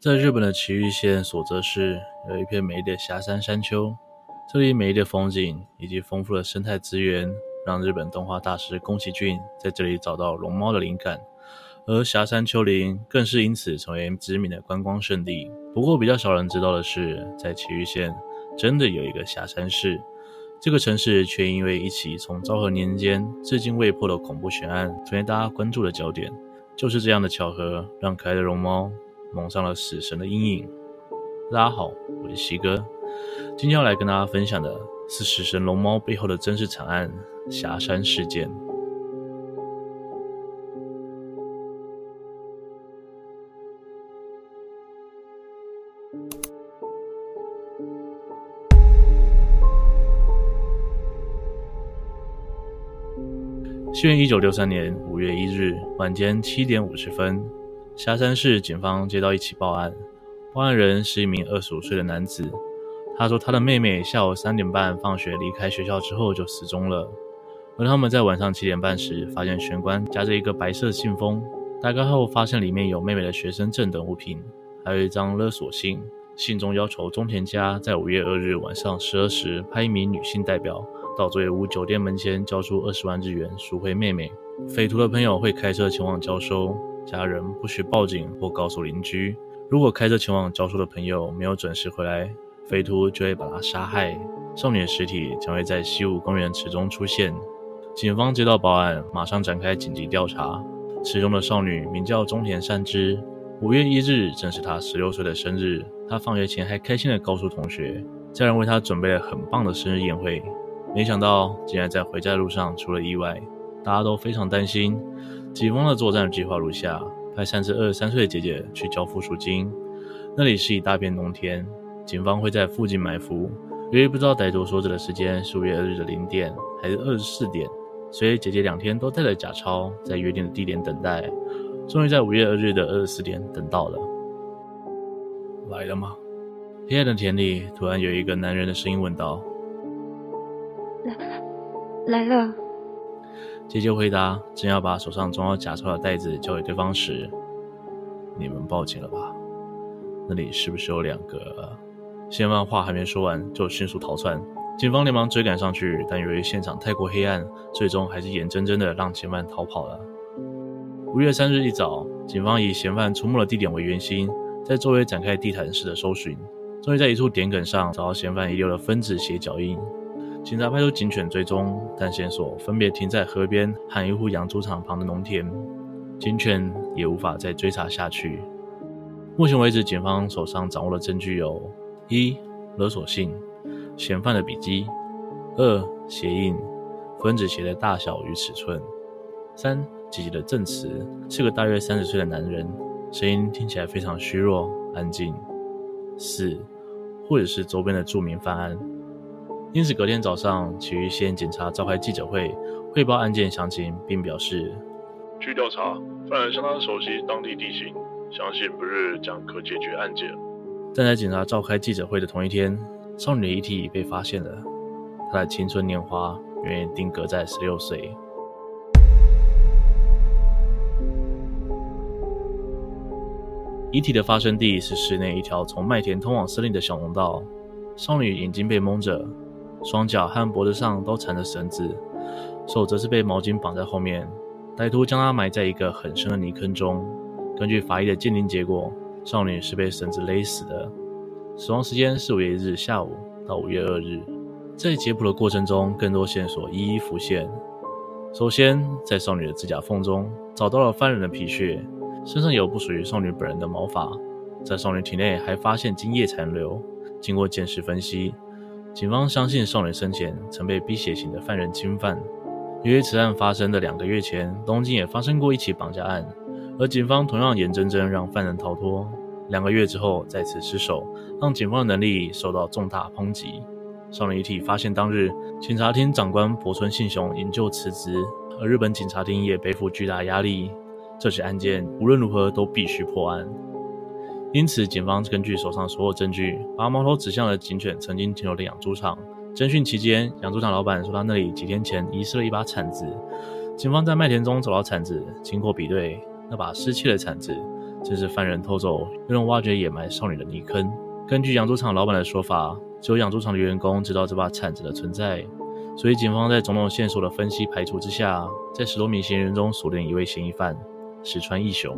在日本的埼玉县所泽市，有一片美丽的狭山山丘。这里美丽的风景以及丰富的生态资源，让日本动画大师宫崎骏在这里找到龙猫的灵感。而狭山丘陵更是因此成为知名的观光胜地。不过，比较少人知道的是，在埼玉县真的有一个狭山市。这个城市却因为一起从昭和年间至今未破的恐怖悬案，成为大家关注的焦点。就是这样的巧合，让可爱的龙猫。蒙上了死神的阴影。大家好，我是西哥，今天要来跟大家分享的是死神龙猫背后的真实惨案——霞山事件。西元一九六三年五月一日晚间七点五十分。霞山市警方接到一起报案，报案人是一名二十五岁的男子。他说，他的妹妹下午三点半放学离开学校之后就失踪了，而他们在晚上七点半时发现玄关夹着一个白色信封，打开后发现里面有妹妹的学生证等物品，还有一张勒索信，信中要求中田家在五月二日晚上十二时派一名女性代表到佐野屋酒店门前交出二十万日元赎回妹妹。匪徒的朋友会开车前往交收。家人不许报警或告诉邻居。如果开车前往交收的朋友没有准时回来，匪徒就会把他杀害。少女的尸体将会在西武公园池中出现。警方接到报案，马上展开紧急调查。池中的少女名叫中田善之。五月一日正是她十六岁的生日。她放学前还开心地告诉同学，家人为她准备了很棒的生日宴会。没想到竟然在回家的路上出了意外，大家都非常担心。警方的作战计划如下：派善之二三岁的姐姐去交付赎金，那里是一大片农田，警方会在附近埋伏。由于不知道歹徒说指的时间是五月二日的零点还是二十四点，所以姐姐两天都带着假钞，在约定的地点等待。终于在五月二日的二十四点等到了，来了吗？黑暗的田里突然有一个男人的声音问道：“来，来了。”姐姐回答，正要把手上装有假钞的袋子交给对方时，你们报警了吧？那里是不是有两个？嫌犯话还没说完，就迅速逃窜。警方连忙追赶上去，但由于现场太过黑暗，最终还是眼睁睁的让嫌犯逃跑了。五月三日一早，警方以嫌犯出没的地点为圆心，在周围展开地毯式的搜寻，终于在一处田埂上找到嫌犯遗留的分子鞋脚印。警察派出警犬追踪，但线索分别停在河边和一户养猪场旁的农田，警犬也无法再追查下去。目前为止，警方手上掌握的证据有：一、勒索信、嫌犯的笔迹；二、鞋印、分子鞋的大小与尺寸；三、姐姐的证词，是个大约三十岁的男人，声音听起来非常虚弱、安静；四、或者是周边的著名犯案。因此，隔天早上，其余县警察召开记者会，汇报案件详情，并表示：据调查，犯人相当熟悉当地地形，相信不日将可解决案件。但在警察召开记者会的同一天，少女的遗体被发现了，她的青春年华远远定格在十六岁。遗体的发生地是市内一条从麦田通往森林的小农道，少女眼睛被蒙着。双脚和脖子上都缠着绳子，手则是被毛巾绑在后面。歹徒将她埋在一个很深的泥坑中。根据法医的鉴定结果，少女是被绳子勒死的。死亡时间是五月一日下午到五月二日。在解剖的过程中，更多线索一一浮现。首先，在少女的指甲缝中找到了犯人的皮屑，身上有不属于少女本人的毛发。在少女体内还发现精液残留。经过检视分析。警方相信少女生前曾被逼血型的犯人侵犯。由于此案发生的两个月前，东京也发生过一起绑架案，而警方同样眼睁睁让犯人逃脱。两个月之后再次失手，让警方的能力受到重大抨击。少女遗体发现当日，警察厅长官柏村信雄引咎辞职，而日本警察厅也背负巨大压力。这起案件无论如何都必须破案。因此，警方根据手上所有证据，把矛头指向了警犬曾经停留的养猪场。侦讯期间，养猪场老板说他那里几天前遗失了一把铲子。警方在麦田中找到铲子，经过比对，那把失窃的铲子正是犯人偷走又用挖掘掩埋少女的泥坑。根据养猪场老板的说法，只有养猪场的员工知道这把铲子的存在，所以警方在种种线索的分析排除之下，在十多名嫌疑人中锁定一位嫌疑犯石川义雄。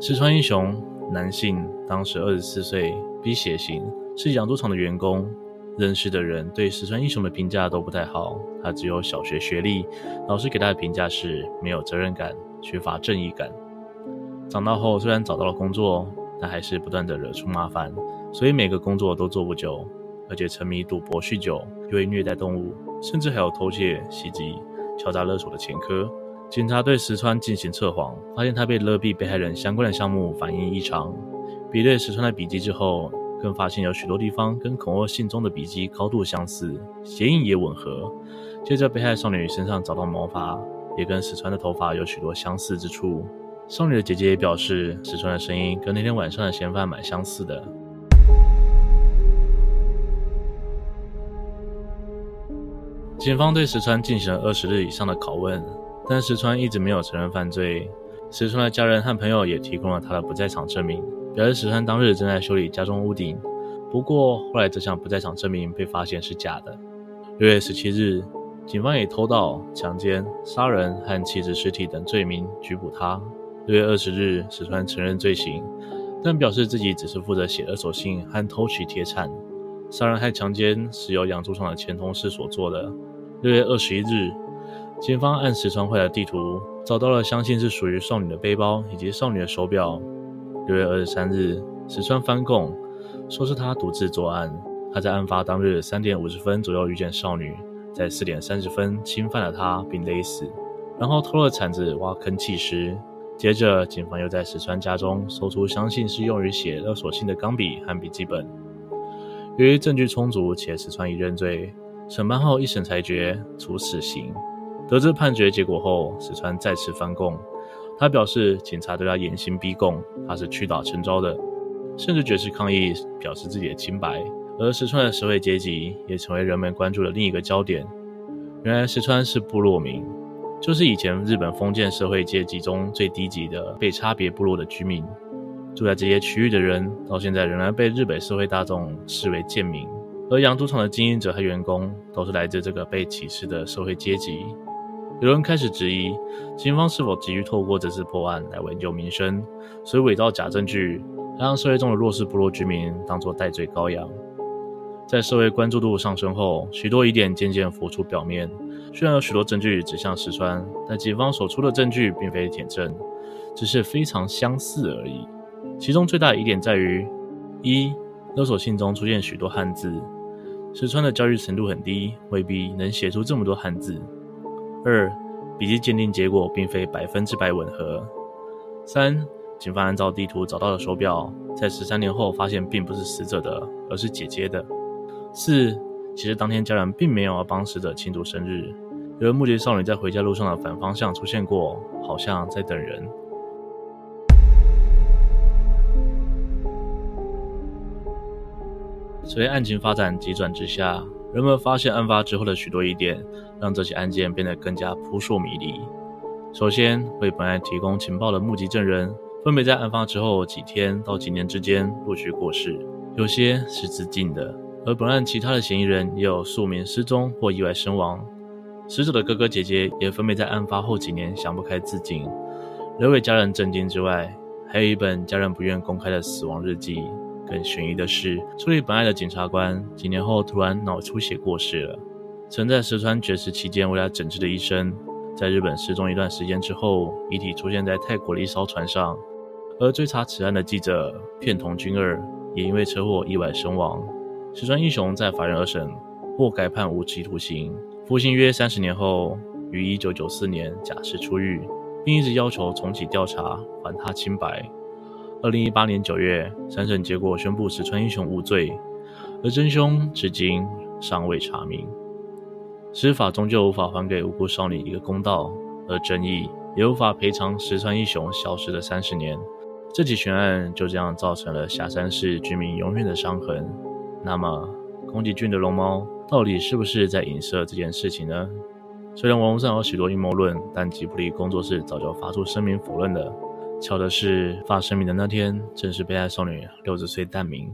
石川义雄，男性，当时二十四岁，比血型，是养猪场的员工。认识的人对石川英雄的评价都不太好，他只有小学学历，老师给他的评价是没有责任感，缺乏正义感。长大后虽然找到了工作，但还是不断地惹出麻烦，所以每个工作都做不久，而且沉迷赌博、酗酒，又会虐待动物，甚至还有偷窃、袭击、敲诈勒索的前科。警察对石川进行测谎，发现他被勒毙被害人相关的项目反应异常，比对石川的笔迹之后。更发现有许多地方跟恐吓信中的笔迹高度相似，鞋印也吻合。接着，被害少女身上找到毛发，也跟石川的头发有许多相似之处。少女的姐姐也表示，石川的声音跟那天晚上的嫌犯蛮相似的。警方对石川进行了二十日以上的拷问，但石川一直没有承认犯罪。石川的家人和朋友也提供了他的不在场证明。表示石川当日正在修理家中屋顶，不过后来这项不在场证明被发现是假的。六月十七日，警方以偷盗、强奸、杀人和弃置尸体等罪名拘捕他。六月二十日，石川承认罪行，但表示自己只是负责写勒索信和偷取铁铲。杀人和强奸是由养猪场的前同事所做的。六月二十一日，警方按石川绘的地图找到了相信是属于少女的背包以及少女的手表。六月二十三日，石川翻供，说是他独自作案。他在案发当日三点五十分左右遇见少女，在四点三十分侵犯了她并勒死，然后偷了铲子挖坑弃尸。接着，警方又在石川家中搜出相信是用于写勒索信的钢笔和笔记本。由于证据充足且石川已认罪，审判后一审裁决处死刑。得知判决结果后，石川再次翻供。他表示，警察对他严刑逼供，他是屈打成招的，甚至绝食抗议，表示自己的清白。而石川的社会阶级也成为人们关注的另一个焦点。原来石川是部落民，就是以前日本封建社会阶级中最低级的被差别部落的居民。住在这些区域的人，到现在仍然被日本社会大众视为贱民。而养猪场的经营者和员工，都是来自这个被歧视的社会阶级。有人开始质疑，警方是否急于透过这次破案来挽救民生，所以伪造假证据，让社会中的弱势部落居民当作代罪羔羊。在社会关注度上升后，许多疑点渐渐浮出表面。虽然有许多证据指向石川，但警方所出的证据并非铁证，只是非常相似而已。其中最大的疑点在于：一、勒索信中出现许多汉字，石川的教育程度很低，未必能写出这么多汉字。二、笔迹鉴定结果并非百分之百吻合。三、警方按照地图找到的手表，在十三年后发现并不是死者的，而是姐姐的。四、其实当天家人并没有帮死者庆祝生日，有人目击少女在回家路上的反方向出现过，好像在等人。随案情发展急转直下。人们发现案发之后的许多疑点，让这起案件变得更加扑朔迷离。首先，为本案提供情报的目击证人，分别在案发之后几天到几年之间陆续过世，有些是自尽的。而本案其他的嫌疑人也有数名失踪或意外身亡。死者的哥哥姐姐也分别在案发后几年想不开自尽，仍为家人震惊之外，还有一本家人不愿公开的死亡日记。更悬疑的是，处理本案的检察官几年后突然脑出血过世了。曾在石川绝食期间为他诊治的医生，在日本失踪一段时间之后，遗体出现在泰国的一艘船上。而追查此案的记者片桐君二也因为车祸意外身亡。石川英雄在法院二审获改判无期徒刑，服刑约三十年后，于一九九四年假释出狱，并一直要求重启调查，还他清白。二零一八年九月，三审结果宣布石川英雄无罪，而真凶至今尚未查明。司法终究无法还给无辜少女一个公道，而正义也无法赔偿石川英雄消失的三十年。这起悬案就这样造成了狭山市居民永远的伤痕。那么，宫崎骏的龙猫到底是不是在影射这件事情呢？虽然网络上有许多阴谋论，但吉卜力工作室早就发出声明否认了。巧的是，发生命的那天正是被害少女六十岁诞明。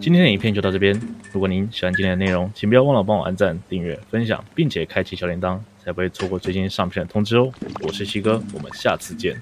今天的影片就到这边。如果您喜欢今天的内容，请不要忘了帮我按赞、订阅、分享，并且开启小铃铛，才不会错过最新上片的通知哦。我是七哥，我们下次见。